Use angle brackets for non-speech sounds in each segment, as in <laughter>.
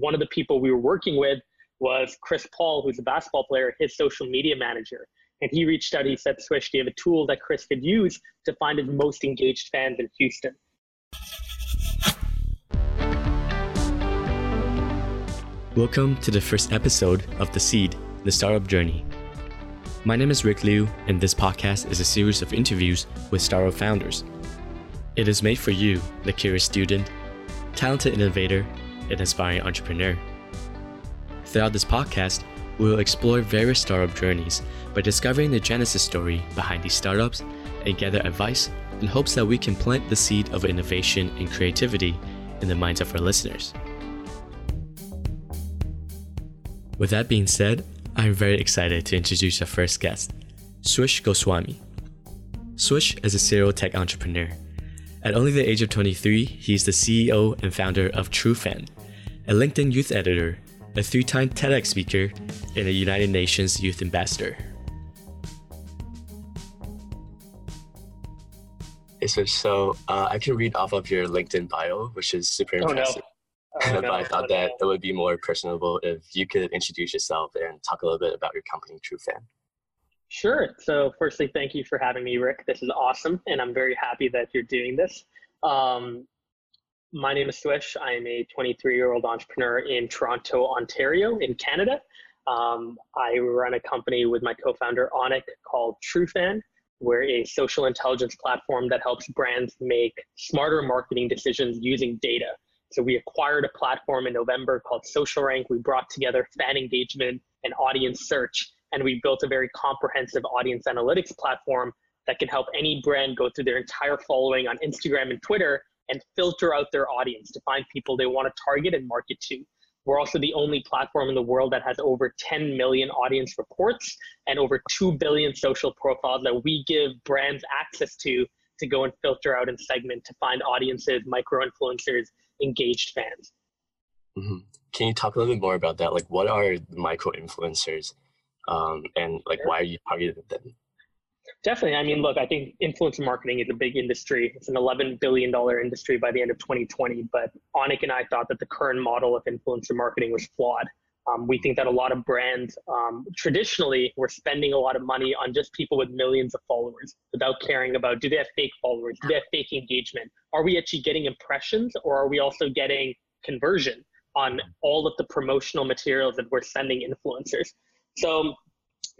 one of the people we were working with was Chris Paul, who's a basketball player, his social media manager. And he reached out, he said, Swish, do you have a tool that Chris could use to find his most engaged fans in Houston? Welcome to the first episode of The Seed, the startup journey. My name is Rick Liu, and this podcast is a series of interviews with startup founders. It is made for you, the curious student, talented innovator, and aspiring entrepreneur. Throughout this podcast, we will explore various startup journeys by discovering the genesis story behind these startups and gather advice in hopes that we can plant the seed of innovation and creativity in the minds of our listeners. With that being said, I'm very excited to introduce our first guest, Swish Goswami. Swish is a serial tech entrepreneur. At only the age of 23, he's the CEO and founder of Trufan, a LinkedIn youth editor, a three time TEDx speaker, and a United Nations Youth Ambassador. Hey, Swish, so uh, I can read off of your LinkedIn bio, which is super impressive. Oh, no. Oh, but I thought that it would be more personable if you could introduce yourself and talk a little bit about your company, Trufan. Sure. So, firstly, thank you for having me, Rick. This is awesome, and I'm very happy that you're doing this. Um, my name is Swish. I am a 23 year old entrepreneur in Toronto, Ontario, in Canada. Um, I run a company with my co founder, Onik, called Trufan. We're a social intelligence platform that helps brands make smarter marketing decisions using data. So we acquired a platform in November called SocialRank. We brought together fan engagement and audience search, and we built a very comprehensive audience analytics platform that can help any brand go through their entire following on Instagram and Twitter and filter out their audience to find people they want to target and market to. We're also the only platform in the world that has over 10 million audience reports and over 2 billion social profiles that we give brands access to to go and filter out and segment to find audiences, micro influencers, engaged fans. Mm-hmm. Can you talk a little bit more about that? Like, what are micro influencers, um, and like, sure. why are you targeting them? Definitely. I mean, look, I think influencer marketing is a big industry. It's an $11 billion industry by the end of 2020. But Onik and I thought that the current model of influencer marketing was flawed. Um, we think that a lot of brands um, traditionally were spending a lot of money on just people with millions of followers without caring about do they have fake followers, do they have fake engagement? Are we actually getting impressions or are we also getting conversion on all of the promotional materials that we're sending influencers? So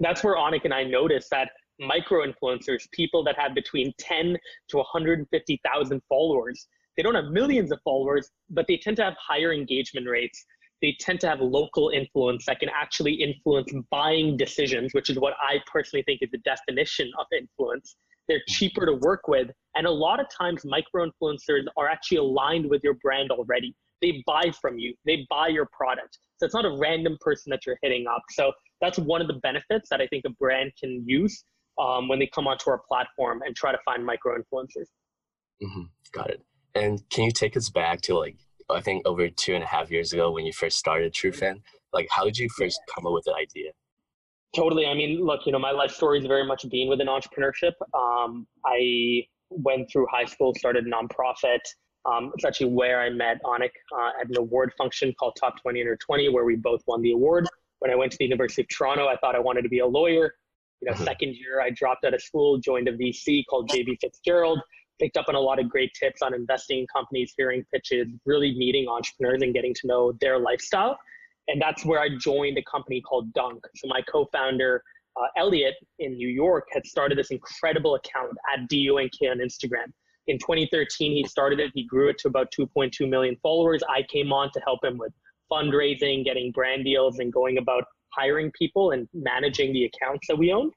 that's where Onik and I noticed that micro influencers, people that have between 10 to 150,000 followers, they don't have millions of followers, but they tend to have higher engagement rates they tend to have local influence that can actually influence buying decisions, which is what I personally think is the definition of influence. They're cheaper to work with. And a lot of times, micro influencers are actually aligned with your brand already. They buy from you, they buy your product. So it's not a random person that you're hitting up. So that's one of the benefits that I think a brand can use um, when they come onto our platform and try to find micro influencers. Mm-hmm. Got it. And can you take us back to like I think over two and a half years ago when you first started Trufan. Like, how did you first come up with the idea? Totally. I mean, look, you know, my life story is very much being within entrepreneurship. Um, I went through high school, started a nonprofit. Um, it's actually where I met Onik uh, at an award function called Top 20 Under 20, where we both won the award. When I went to the University of Toronto, I thought I wanted to be a lawyer. You know, mm-hmm. second year, I dropped out of school, joined a VC called JB Fitzgerald picked up on a lot of great tips on investing in companies, hearing pitches, really meeting entrepreneurs and getting to know their lifestyle. And that's where I joined a company called Dunk. So my co-founder, uh, Elliot in New York, had started this incredible account at DUNK on Instagram. In 2013, he started it. He grew it to about 2.2 million followers. I came on to help him with fundraising, getting brand deals, and going about hiring people and managing the accounts that we own.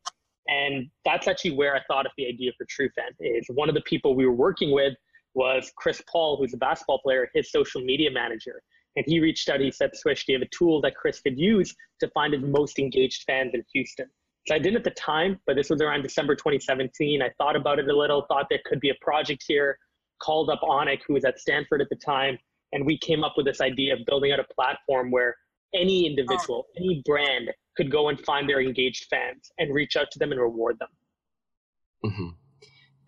And that's actually where I thought of the idea for Trufan is one of the people we were working with was Chris Paul, who's a basketball player, his social media manager. And he reached out, he said, Swish, do you have a tool that Chris could use to find his most engaged fans in Houston? So I didn't at the time, but this was around December 2017. I thought about it a little, thought there could be a project here, called up Onik, who was at Stanford at the time, and we came up with this idea of building out a platform where any individual, any brand could go and find their engaged fans and reach out to them and reward them. Mm-hmm.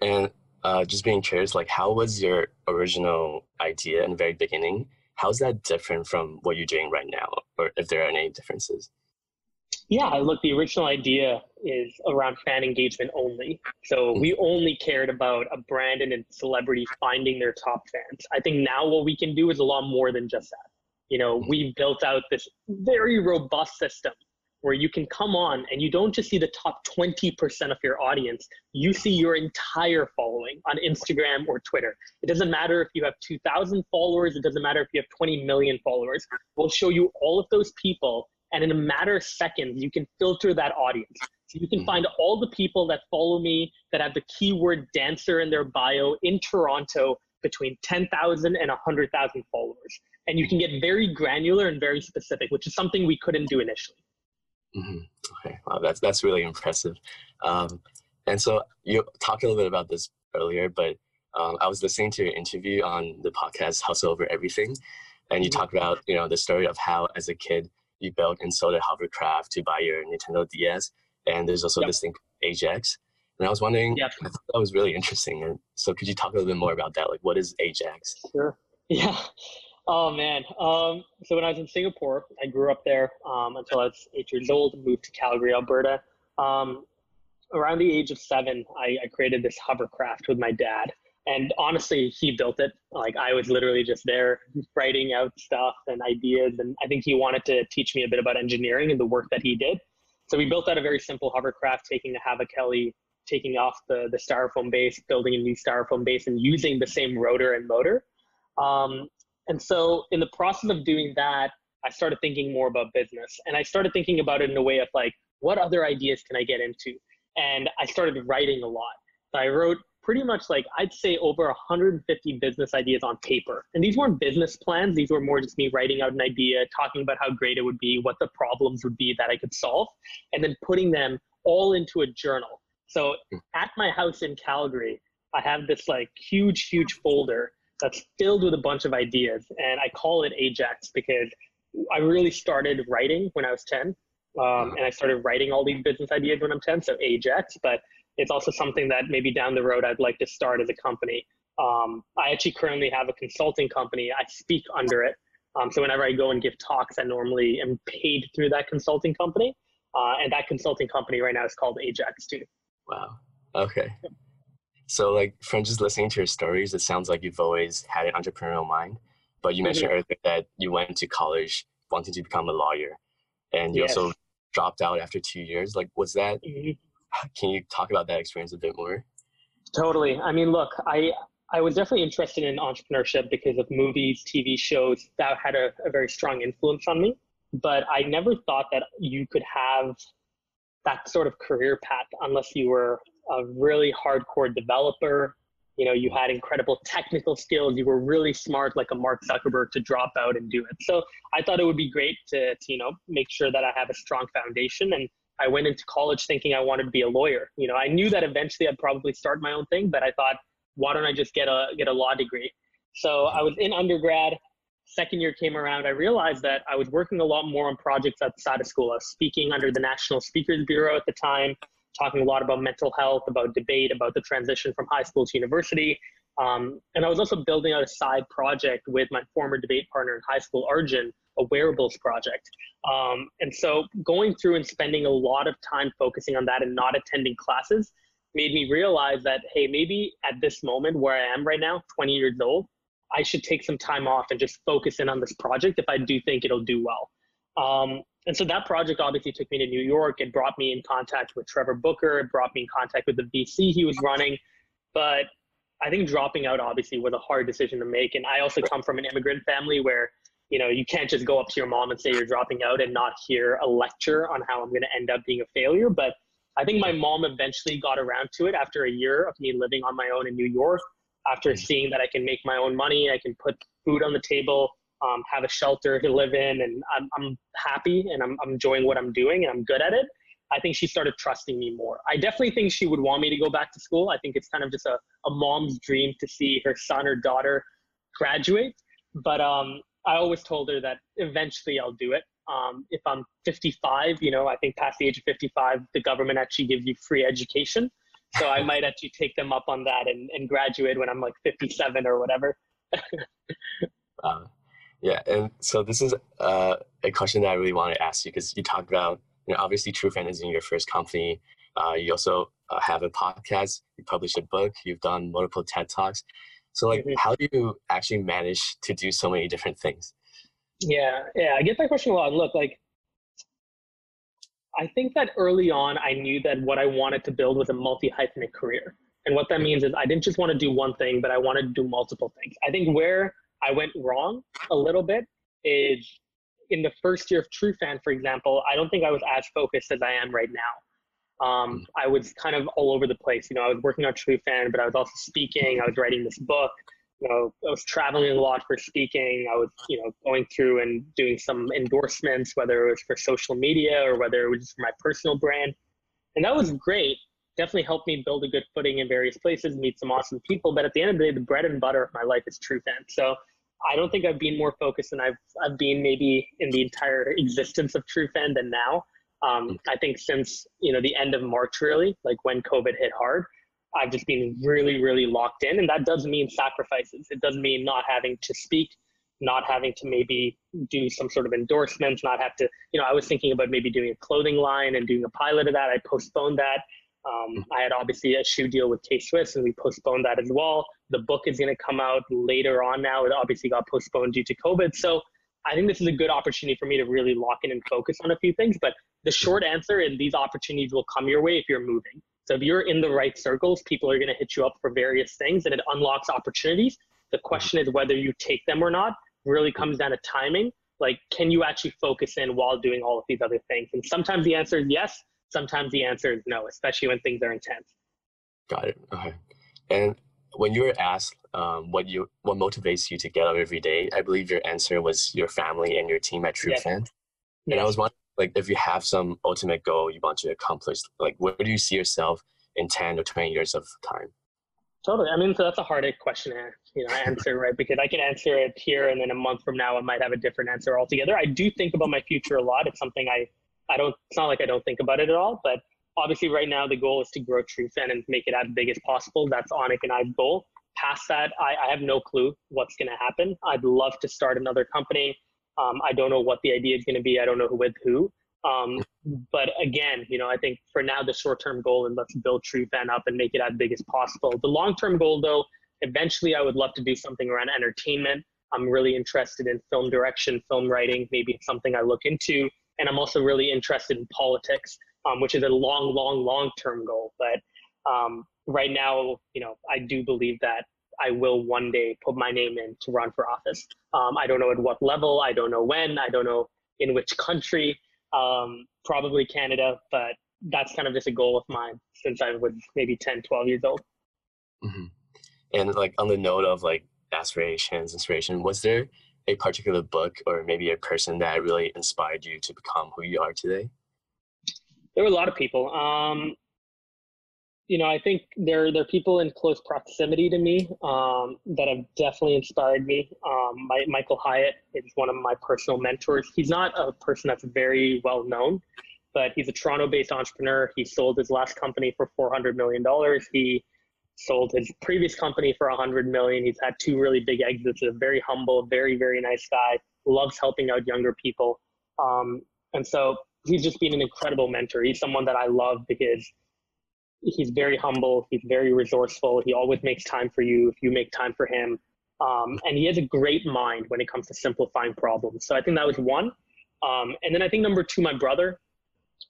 And uh, just being curious, like, how was your original idea in the very beginning? how's that different from what you're doing right now, or if there are any differences? Yeah, look, the original idea is around fan engagement only. So hmm. we only cared about a brand and a celebrity finding their top fans. I think now what we can do is a lot more than just that. You know, we've built out this very robust system where you can come on and you don't just see the top 20% of your audience, you see your entire following on Instagram or Twitter. It doesn't matter if you have 2,000 followers, it doesn't matter if you have 20 million followers. We'll show you all of those people, and in a matter of seconds, you can filter that audience. So you can mm-hmm. find all the people that follow me that have the keyword dancer in their bio in Toronto between 10,000 and 100,000 followers. And you can get very granular and very specific, which is something we couldn't do initially. Mm-hmm. Okay, wow, that's that's really impressive. Um, and so you talked a little bit about this earlier, but um, I was listening to your interview on the podcast Hustle Over Everything, and you mm-hmm. talked about you know the story of how as a kid you built and sold a hovercraft to buy your Nintendo DS, and there's also yep. this thing Ajax. And I was wondering, yep. I thought that was really interesting. And so, could you talk a little bit more about that? Like, what is Ajax? Sure. <laughs> Yeah. Oh man. Um, so when I was in Singapore, I grew up there um, until I was eight years old. Moved to Calgary, Alberta. Um, around the age of seven, I, I, created this hovercraft with my dad, and honestly, he built it. Like I was literally just there writing out stuff and ideas, and I think he wanted to teach me a bit about engineering and the work that he did. So we built out a very simple hovercraft, taking a Havakeli, taking off the the styrofoam base, building a new styrofoam base, and using the same rotor and motor. Um, and so, in the process of doing that, I started thinking more about business. And I started thinking about it in a way of like, what other ideas can I get into? And I started writing a lot. So I wrote pretty much like, I'd say over 150 business ideas on paper. And these weren't business plans, these were more just me writing out an idea, talking about how great it would be, what the problems would be that I could solve, and then putting them all into a journal. So hmm. at my house in Calgary, I have this like huge, huge folder that's filled with a bunch of ideas. And I call it Ajax because I really started writing when I was 10. Um, and I started writing all these business ideas when I'm 10, so Ajax. But it's also something that maybe down the road I'd like to start as a company. Um, I actually currently have a consulting company. I speak under it. Um, so whenever I go and give talks, I normally am paid through that consulting company. Uh, and that consulting company right now is called Ajax too. Wow. Okay. So, like from just listening to your stories, it sounds like you've always had an entrepreneurial mind. But you mentioned mm-hmm. earlier that you went to college wanting to become a lawyer, and you yes. also dropped out after two years. Like, was that? Mm-hmm. <sighs> Can you talk about that experience a bit more? Totally. I mean, look, I I was definitely interested in entrepreneurship because of movies, TV shows that had a, a very strong influence on me. But I never thought that you could have that sort of career path unless you were a really hardcore developer. You know, you had incredible technical skills. You were really smart, like a Mark Zuckerberg, to drop out and do it. So I thought it would be great to, to you know, make sure that I have a strong foundation. And I went into college thinking I wanted to be a lawyer. You know, I knew that eventually I'd probably start my own thing, but I thought, why don't I just get a get a law degree? So I was in undergrad. Second year came around, I realized that I was working a lot more on projects outside of school. I was speaking under the National Speakers Bureau at the time talking a lot about mental health, about debate, about the transition from high school to university. Um, and I was also building out a side project with my former debate partner in high school, Arjun, a wearables project. Um, and so going through and spending a lot of time focusing on that and not attending classes made me realize that, hey, maybe at this moment where I am right now, 20 years old, I should take some time off and just focus in on this project if I do think it'll do well. Um, and so that project obviously took me to New York. It brought me in contact with Trevor Booker. It brought me in contact with the VC he was running. But I think dropping out obviously was a hard decision to make. And I also come from an immigrant family where, you know, you can't just go up to your mom and say you're dropping out and not hear a lecture on how I'm going to end up being a failure. But I think my mom eventually got around to it after a year of me living on my own in New York, after seeing that I can make my own money, I can put food on the table, um, have a shelter to live in, and I'm, I'm happy and I'm, I'm enjoying what I'm doing and I'm good at it. I think she started trusting me more. I definitely think she would want me to go back to school. I think it's kind of just a, a mom's dream to see her son or daughter graduate. But um, I always told her that eventually I'll do it. Um, if I'm 55, you know, I think past the age of 55, the government actually gives you free education. So I might actually take them up on that and, and graduate when I'm like 57 or whatever. <laughs> uh, Yeah, and so this is uh, a question that I really want to ask you because you talked about, you know, obviously Trufan is in your first company. Uh, you also uh, have a podcast. You publish a book. You've done multiple TED talks. So, like, mm-hmm. how do you actually manage to do so many different things? Yeah, yeah, I get that question a lot. Look, like, I think that early on, I knew that what I wanted to build was a multi hyphenate career. And what that means is I didn't just want to do one thing, but I wanted to do multiple things. I think where I went wrong a little bit is in the first year of Trufan, for example, I don't think I was as focused as I am right now. Um, I was kind of all over the place. You know, I was working on Trufan, but I was also speaking. I was writing this book. You know, I was traveling a lot for speaking. I was, you know, going through and doing some endorsements, whether it was for social media or whether it was for my personal brand. And that was great definitely helped me build a good footing in various places, meet some awesome people. But at the end of the day, the bread and butter of my life is Trufan. So I don't think I've been more focused than I've, I've been maybe in the entire existence of Trufan than now. Um, I think since you know the end of March, really, like when COVID hit hard, I've just been really, really locked in, and that does mean sacrifices. It doesn't mean not having to speak, not having to maybe do some sort of endorsements, not have to. You know, I was thinking about maybe doing a clothing line and doing a pilot of that. I postponed that. Um. I had obviously a shoe deal with K Swiss, and we postponed that as well. The book is going to come out later on now. It obviously got postponed due to COVID. So I think this is a good opportunity for me to really lock in and focus on a few things. But the short answer is these opportunities will come your way if you're moving. So if you're in the right circles, people are going to hit you up for various things, and it unlocks opportunities. The question is whether you take them or not. Really comes down to timing. Like, can you actually focus in while doing all of these other things? And sometimes the answer is yes sometimes the answer is no, especially when things are intense. Got it. Okay. And when you were asked um, what you what motivates you to get up every day, I believe your answer was your family and your team at Trufan. Yes. And I was wondering, like, if you have some ultimate goal you want to accomplish, like, where do you see yourself in ten or twenty years of time? Totally. I mean, so that's a hard question to you know <laughs> answer, right? Because I can answer it here, and then a month from now, I might have a different answer altogether. I do think about my future a lot. It's something I I don't, it's not like I don't think about it at all, but obviously right now the goal is to grow Trufan and make it as big as possible. That's Anik and I's goal. Past that, I, I have no clue what's going to happen. I'd love to start another company. Um, I don't know what the idea is going to be. I don't know who with who. Um, but again, you know, I think for now the short-term goal is let's build Trufan up and make it as big as possible. The long-term goal, though, eventually I would love to do something around entertainment. I'm really interested in film direction, film writing. Maybe it's something I look into and I'm also really interested in politics, um, which is a long, long, long term goal. But um, right now, you know, I do believe that I will one day put my name in to run for office. Um, I don't know at what level, I don't know when, I don't know in which country, um, probably Canada, but that's kind of just a goal of mine since I was maybe 10, 12 years old. Mm-hmm. And like on the note of like aspirations, inspiration, was there a particular book or maybe a person that really inspired you to become who you are today? There were a lot of people. Um, you know, I think there there are people in close proximity to me um, that have definitely inspired me. Um, my, Michael Hyatt is one of my personal mentors. He's not a person that's very well known, but he's a Toronto-based entrepreneur. He sold his last company for four hundred million dollars. He sold his previous company for 100 million. He's had two really big exits. A very humble, very very nice guy. Loves helping out younger people, um, and so he's just been an incredible mentor. He's someone that I love because he's very humble. He's very resourceful. He always makes time for you if you make time for him, um, and he has a great mind when it comes to simplifying problems. So I think that was one. Um, and then I think number two, my brother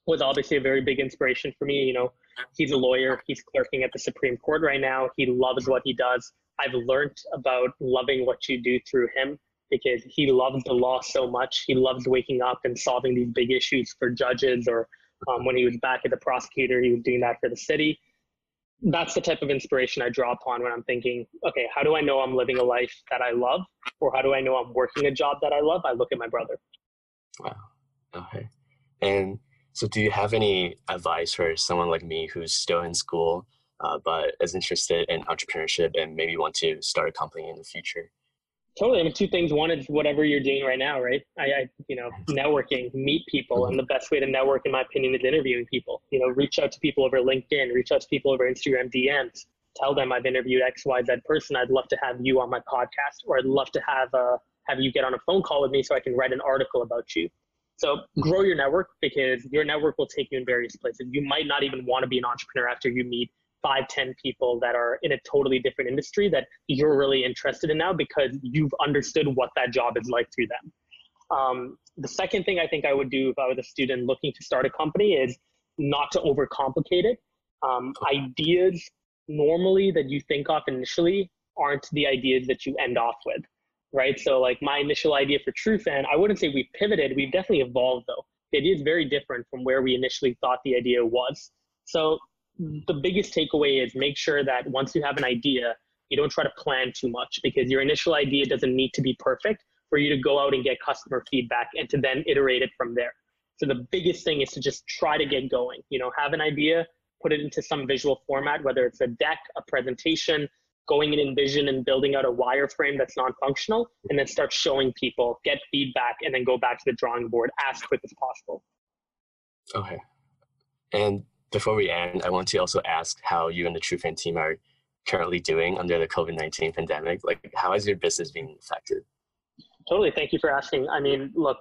was obviously a very big inspiration for me. You know, he's a lawyer. He's clerking at the Supreme Court right now. He loves what he does. I've learned about loving what you do through him because he loves the law so much. He loves waking up and solving these big issues for judges, or um, when he was back at the prosecutor, he was doing that for the city. That's the type of inspiration I draw upon when I'm thinking, okay, how do I know I'm living a life that I love, or how do I know I'm working a job that I love? I look at my brother. Wow. Okay. And so, do you have any advice for someone like me who's still in school uh, but is interested in entrepreneurship and maybe want to start a company in the future? Totally. I mean, two things. One is whatever you're doing right now, right? I, I, you know, networking, meet people, mm-hmm. and the best way to network, in my opinion, is interviewing people. You know, reach out to people over LinkedIn, reach out to people over Instagram DMs. Tell them I've interviewed X, Y, Z person. I'd love to have you on my podcast, or I'd love to have a have you get on a phone call with me so I can write an article about you. So grow your network because your network will take you in various places. You might not even want to be an entrepreneur after you meet five, ten people that are in a totally different industry that you're really interested in now because you've understood what that job is like through them. Um, the second thing I think I would do if I was a student looking to start a company is not to overcomplicate it. Um, ideas normally that you think of initially aren't the ideas that you end off with, right? So like my initial idea for Trufan, I wouldn't say we've pivoted. We've definitely evolved though. The idea is very different from where we initially thought the idea was. So the biggest takeaway is make sure that once you have an idea, you don't try to plan too much because your initial idea doesn't need to be perfect for you to go out and get customer feedback and to then iterate it from there. So the biggest thing is to just try to get going. You know, have an idea, put it into some visual format, whether it's a deck, a presentation, going in InVision and building out a wireframe that's non-functional, and then start showing people, get feedback, and then go back to the drawing board as quick as possible. Okay. And before we end, I want to also ask how you and the Trufan team are currently doing under the COVID 19 pandemic. Like, how has your business been affected? Totally. Thank you for asking. I mean, look,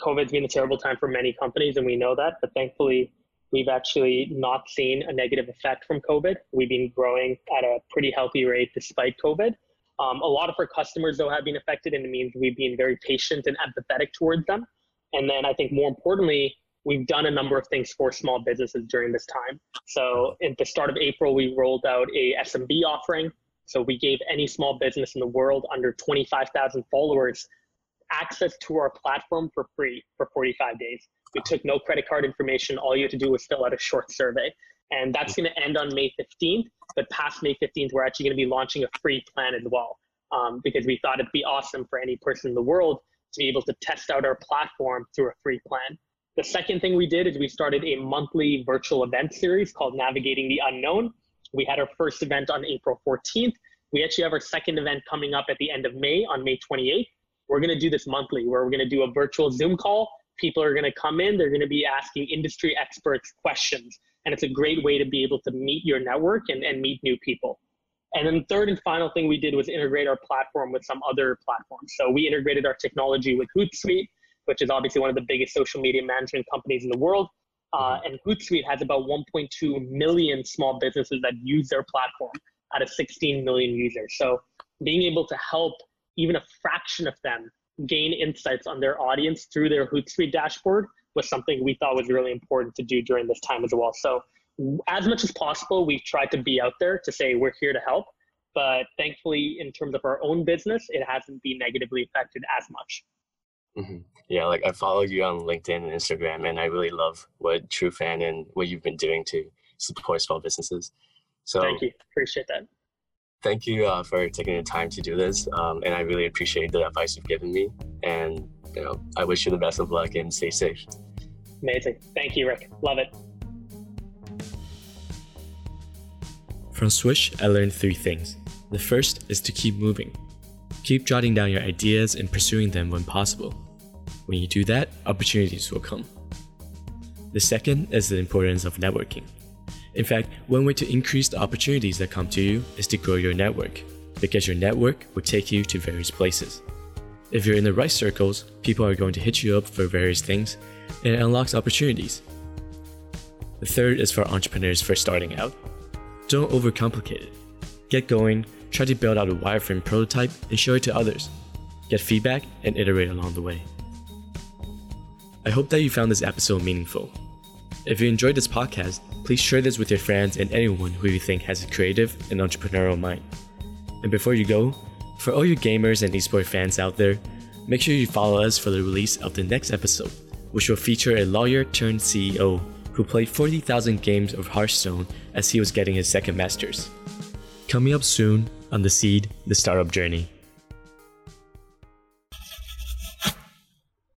COVID's been a terrible time for many companies, and we know that, but thankfully, we've actually not seen a negative effect from COVID. We've been growing at a pretty healthy rate despite COVID. Um, a lot of our customers, though, have been affected, and it means we've been very patient and empathetic towards them. And then I think more importantly, we've done a number of things for small businesses during this time. So at the start of April, we rolled out a SMB offering. So we gave any small business in the world under 25,000 followers access to our platform for free for 45 days. We took no credit card information. All you had to do was fill out a short survey. And that's going to end on May 15th. But past May 15th, we're actually going to be launching a free plan as well um, because we thought it'd be awesome for any person in the world to be able to test out our platform through a free plan. The second thing we did is we started a monthly virtual event series called Navigating the Unknown. We had our first event on April 14th. We actually have our second event coming up at the end of May on May 28th. We're going to do this monthly where we're going to do a virtual Zoom call. People are going to come in, they're going to be asking industry experts questions. And it's a great way to be able to meet your network and, and meet new people. And then the third and final thing we did was integrate our platform with some other platforms. So we integrated our technology with Hootsuite which is obviously one of the biggest social media management companies in the world. Uh, and Hootsuite has about 1.2 million small businesses that use their platform out of 16 million users. So being able to help even a fraction of them gain insights on their audience through their Hootsuite dashboard was something we thought was really important to do during this time as well. So as much as possible, we've tried to be out there to say we're here to help. But thankfully, in terms of our own business, it hasn't been negatively affected as much. Mm-hmm. Yeah, like I follow you on LinkedIn and Instagram, and I really love what Trufan and what you've been doing to support small businesses. So thank you, appreciate that. Thank you uh, for taking the time to do this, um, and I really appreciate the advice you've given me. And you know, I wish you the best of luck and stay safe. Amazing, thank you, Rick. Love it. From Swish, I learned three things. The first is to keep moving. Keep jotting down your ideas and pursuing them when possible. When you do that, opportunities will come. The second is the importance of networking. In fact, one way to increase the opportunities that come to you is to grow your network, because your network will take you to various places. If you're in the right circles, people are going to hit you up for various things, and it unlocks opportunities. The third is for entrepreneurs first starting out. Don't overcomplicate it. Get going, try to build out a wireframe prototype, and show it to others. Get feedback and iterate along the way. I hope that you found this episode meaningful. If you enjoyed this podcast, please share this with your friends and anyone who you think has a creative and entrepreneurial mind. And before you go, for all you gamers and esports fans out there, make sure you follow us for the release of the next episode, which will feature a lawyer turned CEO who played 40,000 games of Hearthstone as he was getting his second master's. Coming up soon on The Seed, The Startup Journey.